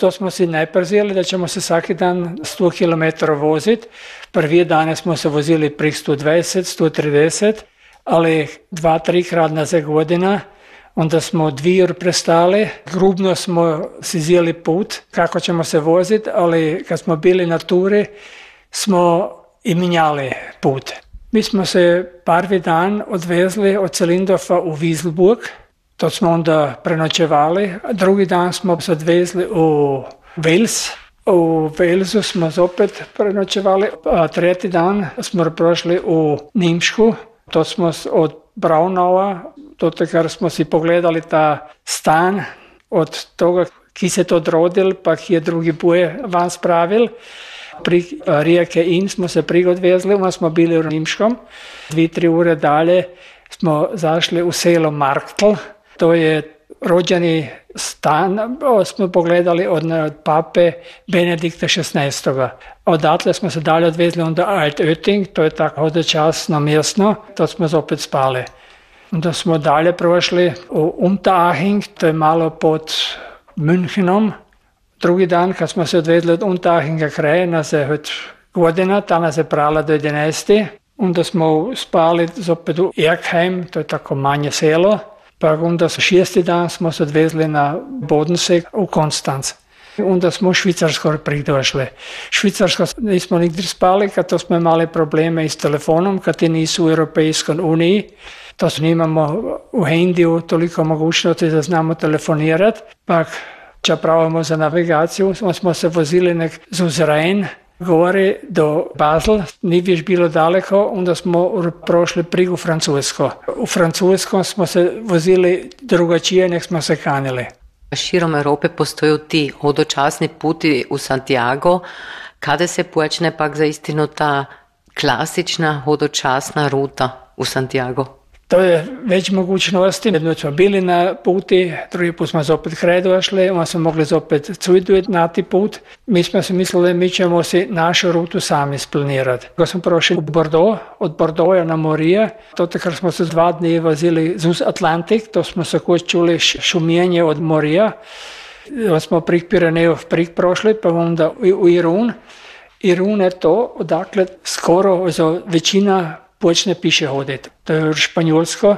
To smo si vzeli, da ćemo se svaki dan 100 km voziti. Prvi dane smo se vozili prek 120, 130, ali dva, trikrat na za godina. Onda smo dvije ur prestali, grubno smo si zjeli put kako ćemo se voziti, ali kad smo bili na turi smo i minjali put. Mi smo se prvi dan odvezli od Celindova u Wieselburg, to smo onda prenoćevali. Drugi dan smo se odvezli u Wales. U Walesu smo opet prenoćevali, a treti dan smo prošli u Nimšku. To smo od Braunova, do kar smo si pogledali ta stan, od toga ki se to drodil, pa ki je drugi boje van spravil. Pri rijeke In smo se prigodvezli, onda smo bili u Nimškom. Dvi, tri ure dalje smo zašli u selo Marktl, to je rođeni stan, smo pogledali od, od pape Benedikta XVI. Odatle smo se dalje odvezli onda Alt Oetting, to je tako hodočasno mjesto, to smo opet spali. Onda smo dalje prošli u Unterhaching, to je malo pod Münchenom. Drugi dan kad smo se odvezli od Unterhachinga kraja, nas je od godina, ta nas je prala do 11. Onda smo spali opet u Erkheim, to je tako manje selo. Pa onda šesti dan smo se odvezli na Bodensee u Konstanc. Onda smo u Švicarsko pridošli. Švicarsko nismo nigdje spali, kad to smo imali probleme i s telefonom, kad ti nisu u Europejskoj uniji. To imamo u Hendiju toliko mogućnosti da znamo telefonirati. Pa čapravamo za navigaciju, smo se vozili nek Zuzrain, gore do Basel, ni viš bilo daleko, onda smo prošli prigu Francusko. U Francuskom smo se vozili drugačije nek smo se kanili. Širom Europe postoju ti hodočasni puti u Santiago. Kada se počne pak za istinu ta klasična hodočasna ruta u Santiago? To je već mogućnosti. Jedno smo bili na puti, drugi put smo opet kraj došli, onda smo mogli opet cujdujet na ti put. Mi smo se mislili mi ćemo si našu rutu sami splanirati. Kad smo prošli u Bordeaux, od Bordeauxa na Morije, to takrat smo se dva dni vozili uz Atlantik, to smo se kod čuli šumijenje od Morija. Onda smo prek Pirenejov prik prošli, pa onda u Irun. Irun je to, odakle skoro za većina počne piše hoditi. To je Španjolsko,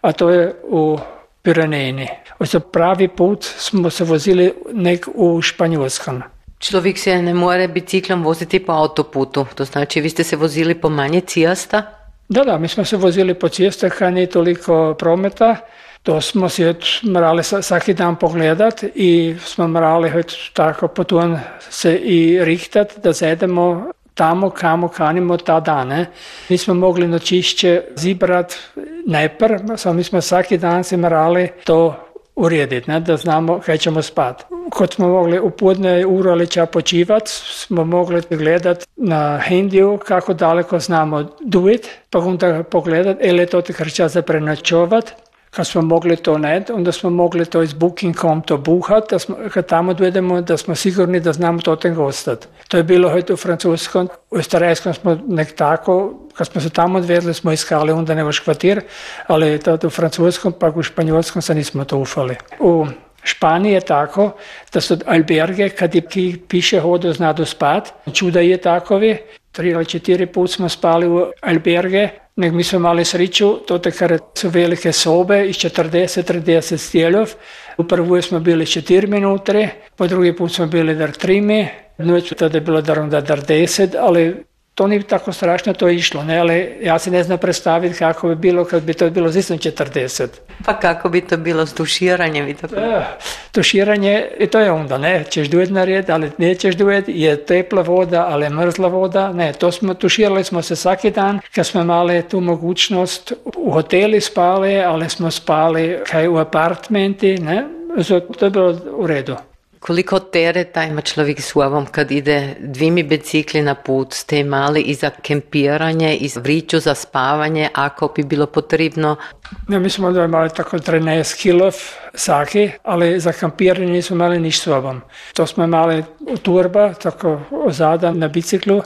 a to je u Pirenejni. Za pravi put smo se vozili nek u Španjolskom. Človek se ne more biciklom voziti po autoputu, to znači vi ste se vozili po manje cijasta? Da, da, mi smo se vozili po cijestah, kaj ni toliko prometa. To smo si morali svaki dan pogledati i smo morali tako potom se i rihtati da zedemo tamo kamo kanimo ta dan. Ne. Mi smo mogli nočišće zibrat najpr, samo mi smo svaki dan si morali to urediti, ne, da znamo kaj ćemo spati. Kad smo mogli u podne uru ali ča počivat, smo mogli gledat na hendiju kako daleko znamo duit, pa onda pogledat, ili je to ti hrča za prenačovat, kad smo mogli to ne, onda smo mogli to iz Booking.com to buhat, da smo, kad tamo dovedemo, da smo sigurni da znamo to ten gostat. To je bilo u francuskom, u starajskom smo nek tako, kad smo se tamo odvedli smo iskali onda nevaš kvatir, ali to u francuskom pa u španjolskom se nismo to ufali. U Španiji je tako, da su alberge, kad ki piše hodu zna do spat, čuda je takovi, tri ili četiri put smo spali u alberge, nek mi smo imali sriću, to takrat su velike sobe iz 40-30 stjelov. U prvoj smo bili 4 minutre, po drugi put smo bili dar 3 noć tada je bilo dar dar 10, ali to nije tako strašno, to je išlo, ne, ali ja se ne znam predstaviti kako bi bilo kad bi to bilo zisno 40. Pa kako bi to bilo s tuširanjem i tako? E, tuširanje, i to je onda, ne, ćeš dujet na red, ali nećeš dujet, je tepla voda, ali je mrzla voda, ne, to smo, tuširali smo se svaki dan, kad smo imali tu mogućnost, u hoteli spali, ali smo spali kaj u apartmenti, ne, to je bilo u redu. Koliko tereta ima človek s sobom, kad ide dvimi bicikli na put, ste imali i za kempiranje, i vriću za spavanje, ako bi bilo potrebno? Ja, mi smo imali tako 13 kilov saki, ali za kampiranje nismo imali niš s sobom. To smo imali turba, tako ozada na biciklu,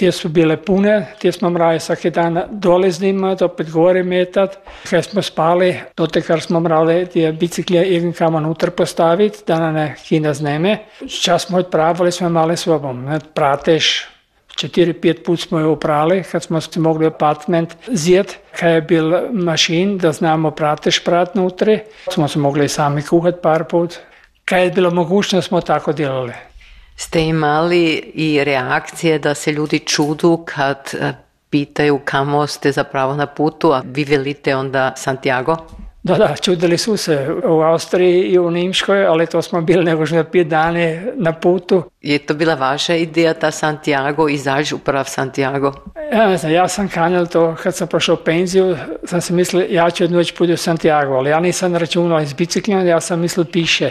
Tije su bile pune, tije smo morali svaki dan dole znimat, opet gore metat. Kad smo spali, dotekar smo morali tije biciklje irgendkam unutra postaviti, da ne kina zneme. Čas smo odpravili, smo mali sobom. Prateš, četiri, pet put smo jo uprali, kad smo si mogli apartment zjet, kad je bil mašin, da znamo prateš prat nutri. Smo se mogli sami kuhat par put. Kad je bilo mogućnost, smo tako delali. Ste imali i reakcije da se ljudi čudu kad e, pitaju kamo ste zapravo na putu, a vi velite onda Santiago? Da, da, čudili su se u Austriji i u Nimškoj, ali to smo bili nego što pet dane na putu. Je to bila vaša ideja, ta Santiago, izaći uprav Santiago? Ja ne znam, ja sam kanjal to, kad sam prošao penziju, sam se mislio, ja ću jednu već put u Santiago, ali ja nisam računao iz biciklima, ja sam mislio piše.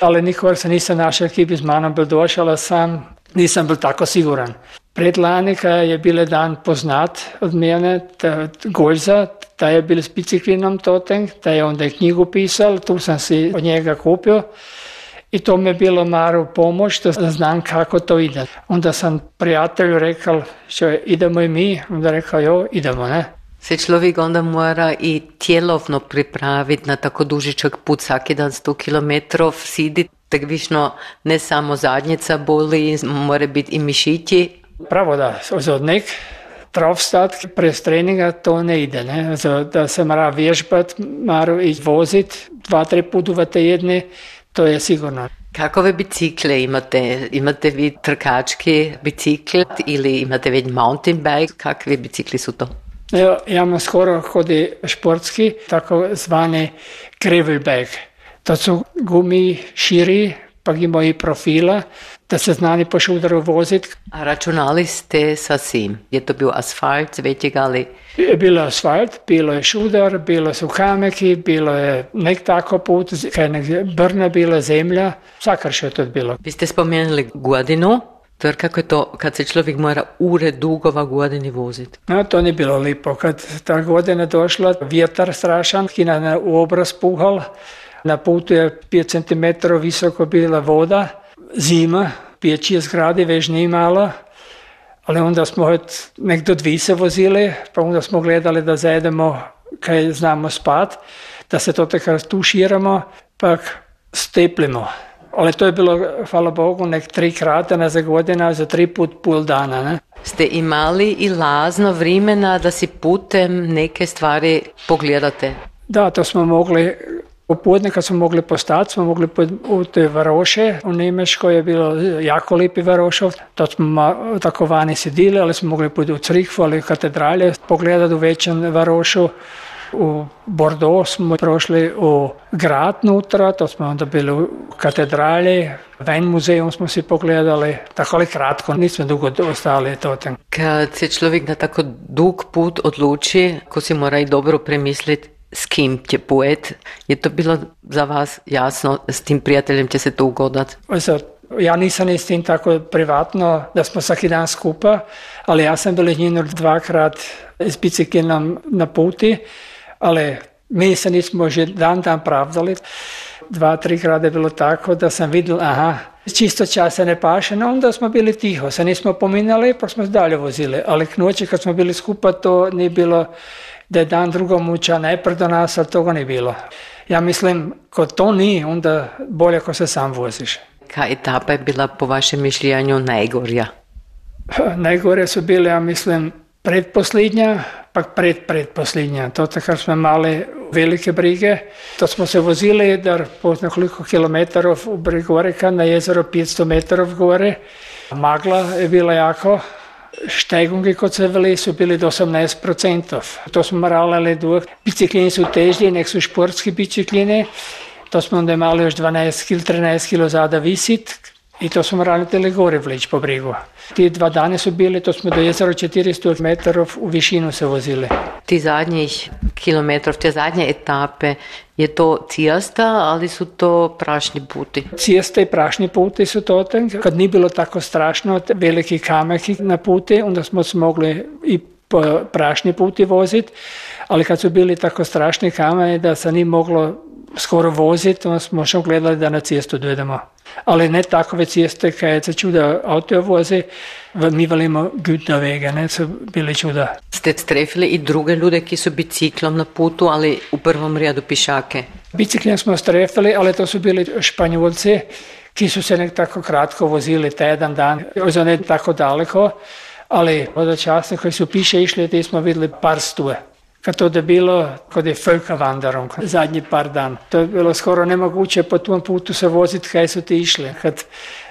Ali nikog se nisam našao, ki bi z mano bil došel, ali sam nisam bil tako siguran. Predlani, kad je bil dan poznat od mene, Goljza, ta je bil s biciklinom totem, ta je onda knjigu pisal, tu sam si od njega kupio. I to mi je bilo maru pomoć da znam kako to ide. Onda sam prijatelju rekao, idemo i mi, onda rekao, jo, idemo, ne. Se človek onda mora i tjelovno pripraviti na tako dužičak put, svaki dan 100 km sidi, tak višno ne samo zadnjica boli, mora biti i mišići. Pravo da, od nek travstat prez treninga to ne ide, ne? da se mora vježbat, mora izvozit dva, tri puta v tjedni, to je sigurno. Kakove bicikle imate? Imate vi trkački bicikl ili imate već mountain bike? Kakvi bicikli su to? Evo, ja skoro kodi športski, tako zvani gravelback. To su gumi širi, pa imaju i profila, da se znani po šudaru voziti. A računali ste sa svim? Je to bio asfalt, većeg ali? Je bilo asfalt, bilo je šudar, bilo su kameki, bilo je nek tako put, kaj nek brna bila zemlja, sakrše je to bilo. Vi ste spomenuli godinu, Tver kako je to kad se čovjek mora ure dugova godini voziti? No, to nije bilo lipo. Kad ta godina došla, vjetar strašan, kina u obraz puhal, na putu je 5 cm visoko bila voda, zima, pječi zgrade već nije malo, ali onda smo nek do dvi se vozili, pa onda smo gledali da zajedemo kaj znamo spat, da se to tako tuširamo, pa steplimo. Ali to je bilo, hvala Bogu, nek tri krata na za godina, za tri put pol dana. Ne? Ste imali i lazno vremena da si putem neke stvari pogledate? Da, to smo mogli Popodne kad smo mogli postati, smo mogli u te varoše, u Nemeškoj je bilo jako lipi varošov, to smo tako vani sedili, ali smo mogli pojeti u Crikvu ali u katedralje, pogledati u većem varošu. U Bordeaux smo prošli u grad nutra, to smo onda bili u katedralji, Ven muzeum smo si pogledali, tako ali kratko, nismo dugo ostali totem. Kad se čovjek na tako dug put odluči, ko si mora i dobro premisliti s kim će poet, je to bilo za vas jasno, s tim prijateljem će se to ugodat? Ja nisam s tim tako privatno, da smo svaki dan skupa, ali ja sam bil njeno dvakrat s biciklom na puti, ali mi se nismo že dan dan pravdali. Dva, tri krade je bilo tako da sam vidjel, aha, čisto čas se ne paše, no onda smo bili tiho, se nismo pominjali pa smo dalje vozili, ali k noći kad smo bili skupa to nije bilo da je dan drugom uča najpr do nas, ali toga nije bilo. Ja mislim, ko to nije, onda bolje ako se sam voziš. Kaj etapa je bila po vašem mišljenju najgorja? Najgore su bile, ja mislim, predposljednja, pa pred predposljednja. To tako smo imali velike brige. To smo se vozili dar po nekoliko kilometrov u Brigoreka na jezero 500 metrov gore. Magla je bila jako, Steigungi, kot se veli, so bili do 18%. To smo morali durch. Biciklini su težji, nek su športski biciklini. To smo onda imali još 12 kg, 13 kg zada visit i to smo tele gore vleći po brigu. Ti dva dane su bili, to smo do jezera 400 metrov u višinu se vozili. Ti zadnjih kilometrov, te zadnje etape, je to cijasta, ali su to prašni puti? Cijasta i prašni puti su to. Kad nije bilo tako strašno, veliki kameki na puti, onda smo mogli i po prašni puti voziti, ali kad su bili tako strašni kameni da se nije moglo skoro voziti, onda smo što gledali da na cijestu dojdemo. Ali ne takove cijeste kad se čuda auto voze, mi volimo gutne vege, ne su bili čuda. Ste strefili i druge ljude ki su biciklom na putu, ali u prvom redu pišake? Biciklom smo strefili, ali to su bili španjolci, ki su se nek tako kratko vozili, tjedan dan, za ne tako daleko, ali od časa koji su piše išli, ti smo vidjeli par stuje. Kad to je bilo kod je Fölka Wanderung, zadnji par dan. To je bilo skoro nemoguće po tom putu se voziti kaj su ti išli. Kad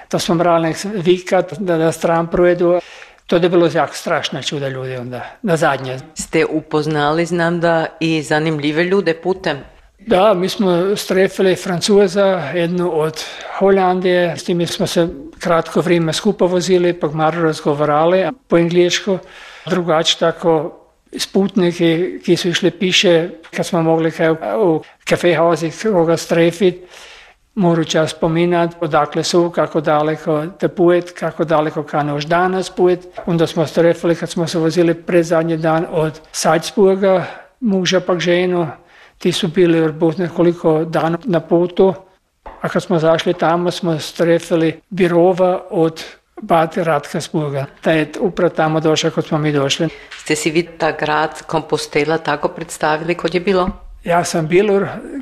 to smo morali vikat da, da stran projedu, to je bilo jako strašno čuda ljudi onda, na zadnje. Ste upoznali, znam da, i zanimljive ljude putem? Da, mi smo strefili Francuza, jednu od Holandije, s tim smo se kratko vrijeme skupa vozili, pa malo razgovarali po englesku. Drugače tako sputniki, ki su išli piše, kad smo mogli kaj u kafehauzih koga strefit, moru čas spominat odakle su, kako daleko te pujet, kako daleko kan još danas pujet. Onda smo strefili kad smo se vozili pred zadnji dan od Salzburga, muža pak ženu, ti su bili od nekoliko dana na putu, a kad smo zašli tamo smo strefili birova od bate Radkersburga, da je upravo tamo došla, kot smo mi došli. Ste si vi takrat kompostela tako predstavili, kot je bilo? Ja, sam bil,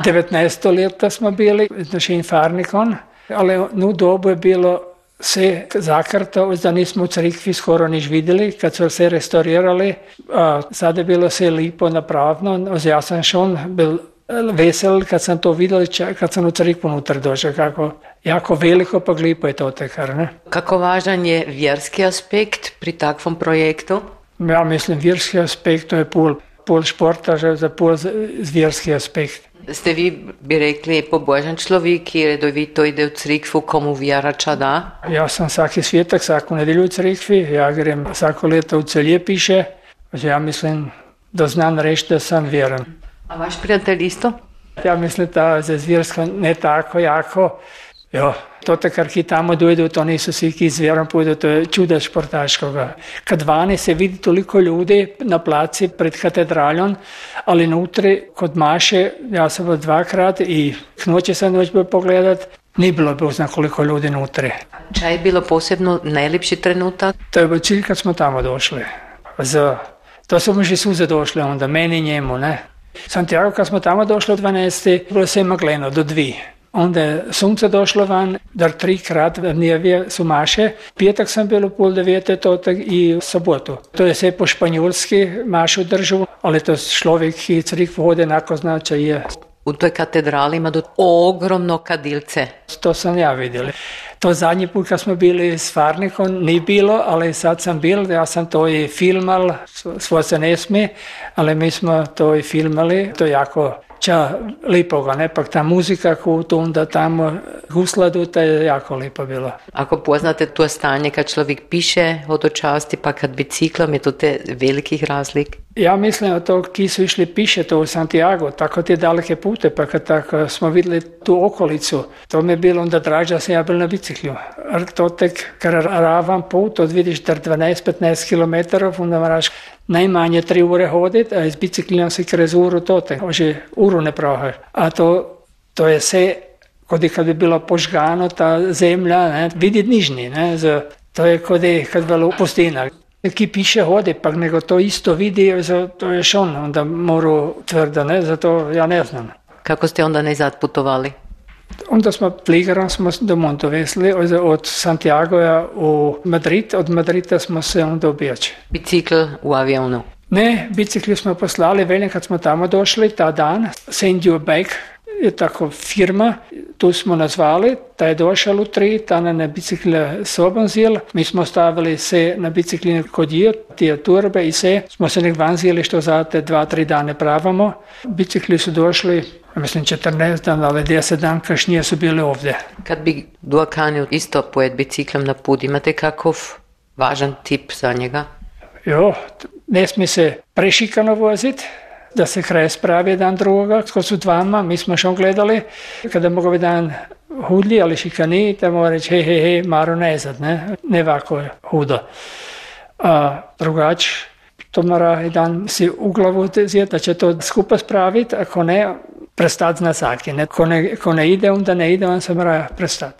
19 leta smo bili z našim farnikom, ali nu no dobo je bilo vse zakrto, da nismo v crkvi skoro nič videli, kad so vse restaurirali, sada je bilo vse lepo napravno, jaz sem šel, bil vesel kad sam to vidio, kad sam u crikvu unutar došao, kako jako veliko pa lipo je to tekar. Ne? Kako važan je vjerski aspekt pri takvom projektu? Ja mislim vjerski aspekt to je pol, pol športa, za pol vjerski aspekt. Ste vi bi rekli pobožan človek, ki redovito ide v crikvu, komu vjerača da? Ja sam svaki svijetak, svaku nedelju u crikvi, ja grem svako leto u celje piše, ja mislim da znam reći da sam vjeran. A vaš prijatelj isto? Ja mislim da za zvjersko ne tako jako. Jo, to takar ki tamo dojdu, to nisu svi ki zvjerom pojdu, to je čuda športaškoga. Kad vani se vidi toliko ljudi na placi pred katedraljom, ali nutri kod Maše, ja sam bio dvakrat i noće sam noć bio pogledat, nije bilo bozna koliko ljudi nutri. Čaj je bilo posebno najljepši trenutak? To je bio cilj kad smo tamo došli. Za, to su mi suze došle onda, meni i njemu, ne. Santiago kad smo tamo došli od 12. bilo se magleno do dvi. Onda je sunce došlo van, dar trikrat dnevje su maše. Petak sam bil u pol devete totak i u sobotu. To je sve po španjolski mašu držu, ali to človek ki crkvu hode nako znači je. U toj katedrali ima do ogromno kadilce. To sam ja vidjeli. To zadnji put kad smo bili s Farnikom nije bilo, ali sad sam bil, ja sam to i filmal, svo se ne smije, ali mi smo to i filmali, to je jako ča lipoga, ne pak ta muzika koju tu onda tamo gusladu, to je jako lipo bilo. Ako poznate to stanje kad človek piše od časti, pa kad biciklom je to te velikih razlik? Ja mislim da to ki su išli piše to u Santiago, tako te daleke pute, pa kad tako smo vidjeli tu okolicu, to mi je bilo onda draža sam ja bil na biciklju. To tek ravan put, od vidiš 12-15 km, onda moraš najmanje tri ure hoditi, a z biciklom si krez uru to tek, že uru ne prohaš. A to, to je sve, kod kad bi bilo požgano ta zemlja, ne, vidi nižni, ne, z, to je kod kad bilo pustina. Ki piše hodi, pa nego to isto vidi, to je šon, onda moru tvrdo, ne, zato ja ne znam. Kako ste onda nazad putovali? Onda smo fligerom smo do Monto vesli, od Santiagoja u Madrid, od Madrida smo se onda obijači. Bicikl u avionu? Ne, bicikli smo poslali, velim kad smo tamo došli, ta dan, send you back, je tako firma, tu smo nazvali, ta je došao u tri, ta na bicikle sobom zil, mi smo stavili se na bicikline kod je, tije turbe i se, smo se nek van zili što za te dva, tri dane pravamo. Bicikli su došli, mislim 14 dan, ali 10 dan kašnije su bili ovdje. Kad bi dokanio isto pojet biciklom na put, imate kakov važan tip za njega? Jo, ne smije se prešikano voziti, da se kraj spravi jedan drugoga, ko su dvama, mi smo što gledali, kada mogu biti dan hudlji, ali šikani, da mora reći, hej, hej, hej, maro nezad, ne, ne ovako hudo. A drugač, to mora jedan si u glavu zjet, da će to skupa spraviti, ako ne, prestati na saki. Ne, ko, ne, ko ne ide, onda ne ide, on se mora prestati.